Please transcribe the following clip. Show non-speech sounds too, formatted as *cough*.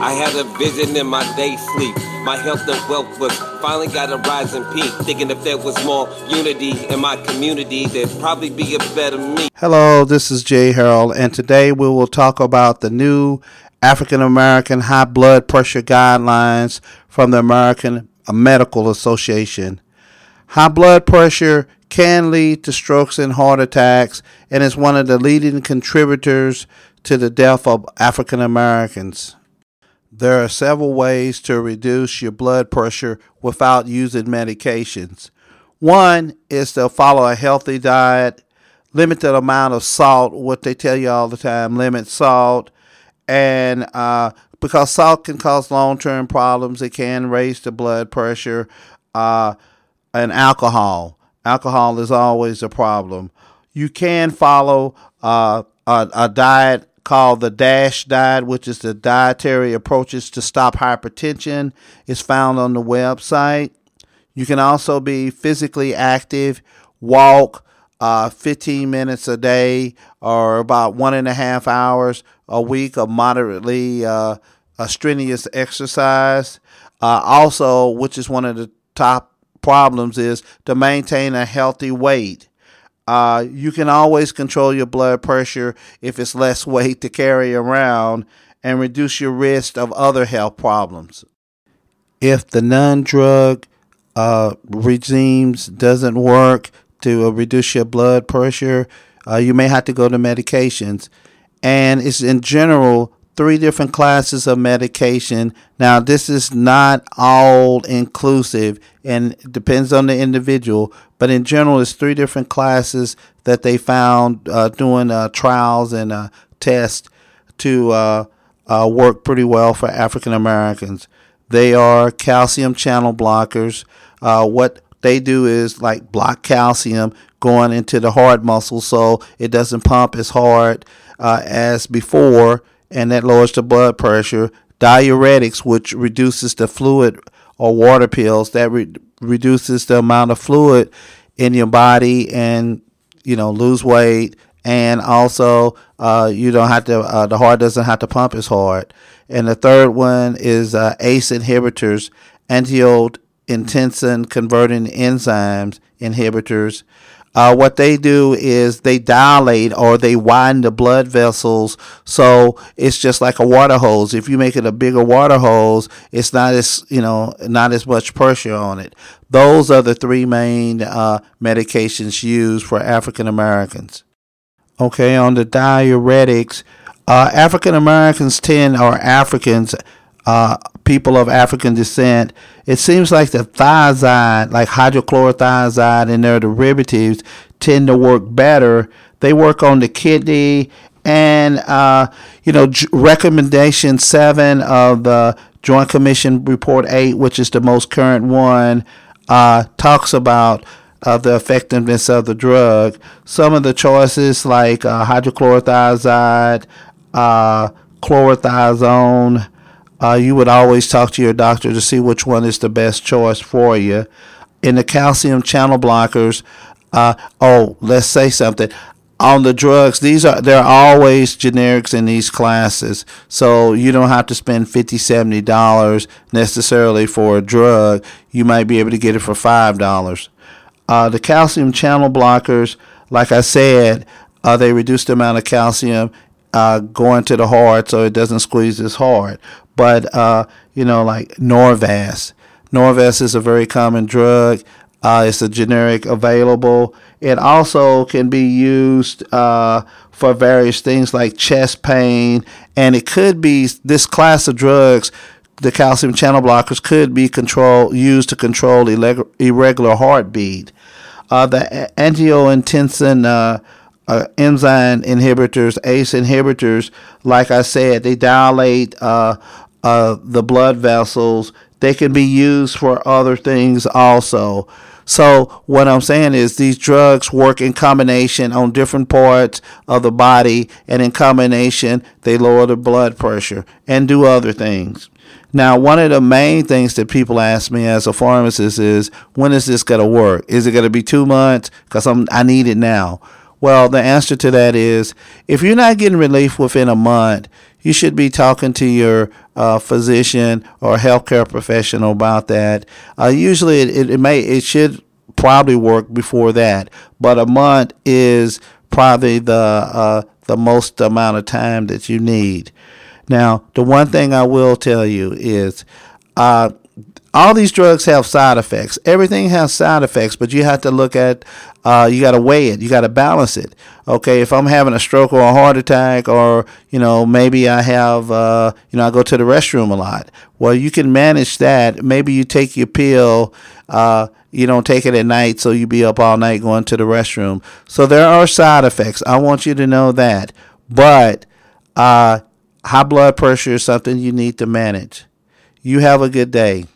I had a vision in my day sleep. My health and wealth was finally got a rising peak. Thinking if there was more unity in my community, there'd probably be a better me. Hello, this is Jay Harold, and today we will talk about the new African American high blood pressure guidelines from the American Medical Association. High blood pressure can lead to strokes and heart attacks and is one of the leading contributors to the death of African Americans. There are several ways to reduce your blood pressure without using medications. One is to follow a healthy diet, limited amount of salt, what they tell you all the time, limit salt, and uh, because salt can cause long-term problems, it can raise the blood pressure, uh, and alcohol. Alcohol is always a problem. You can follow uh, a, a diet called the DASH diet, which is the dietary approaches to stop hypertension. is found on the website. You can also be physically active, walk uh, 15 minutes a day or about one and a half hours a week of moderately uh, strenuous exercise. Uh, also, which is one of the top problems, is to maintain a healthy weight. Uh, you can always control your blood pressure if it's less *laughs* weight to carry around and reduce your risk of other health problems. If the non drug uh, regimes doesn't work to uh, reduce your blood pressure, uh, you may have to go to medications. And it's in general three different classes of medication. Now, this is not all inclusive and depends on the individual, but in general, it's three different classes that they found uh, doing uh, trials and uh, tests to uh, uh, work pretty well for African Americans. They are calcium channel blockers. Uh, what they do is like block calcium going into the heart muscle so it doesn't pump as hard as before and that lowers the blood pressure. Diuretics, which reduces the fluid or water pills, that re- reduces the amount of fluid in your body and you know lose weight. And also uh, you don't have to uh, the heart doesn't have to pump as hard. And the third one is uh, ace inhibitors angiotensin converting enzymes inhibitors uh, what they do is they dilate or they widen the blood vessels. So it's just like a water hose. If you make it a bigger water hose it's not as you know not as much pressure on it. Those are the three main uh, medications used for african americans. Okay on the diuretics uh, african americans tend or africans uh, people of African descent, it seems like the thiazide, like hydrochlorothiazide and their derivatives, tend to work better. They work on the kidney, and uh, you know, recommendation seven of the Joint Commission Report eight, which is the most current one, uh, talks about uh, the effectiveness of the drug. Some of the choices like uh, hydrochlorothiazide, uh, chlorothiazide uh, you would always talk to your doctor to see which one is the best choice for you. In the calcium channel blockers, uh, oh, let's say something. On the drugs these are there are always generics in these classes. So you don't have to spend 50 70 dollars necessarily for a drug. You might be able to get it for five dollars. Uh, the calcium channel blockers like i said uh, they reduce the amount of calcium uh, going to the heart so it doesn't squeeze as hard but uh, you know, like Norvasc. Norvasc is a very common drug. Uh, it's a generic available. It also can be used uh, for various things like chest pain, and it could be this class of drugs. The calcium channel blockers could be control used to control irregular heartbeat. Uh, the angiotensin uh, enzyme inhibitors, ACE inhibitors, like I said, they dilate uh, uh, the blood vessels. They can be used for other things also. So what I'm saying is these drugs work in combination on different parts of the body, and in combination they lower the blood pressure and do other things. Now, one of the main things that people ask me as a pharmacist is, when is this going to work? Is it going to be two months? Because I need it now. Well, the answer to that is if you're not getting relief within a month, you should be talking to your uh, physician or healthcare professional about that. Uh, usually, it, it, it may it should probably work before that, but a month is probably the uh, the most amount of time that you need. Now, the one thing I will tell you is uh, all these drugs have side effects. Everything has side effects, but you have to look at, uh, you got to weigh it. You got to balance it. Okay, if I'm having a stroke or a heart attack, or you know maybe I have, uh, you know, I go to the restroom a lot. Well, you can manage that. Maybe you take your pill. Uh, you don't take it at night, so you be up all night going to the restroom. So there are side effects. I want you to know that. But uh, high blood pressure is something you need to manage. You have a good day.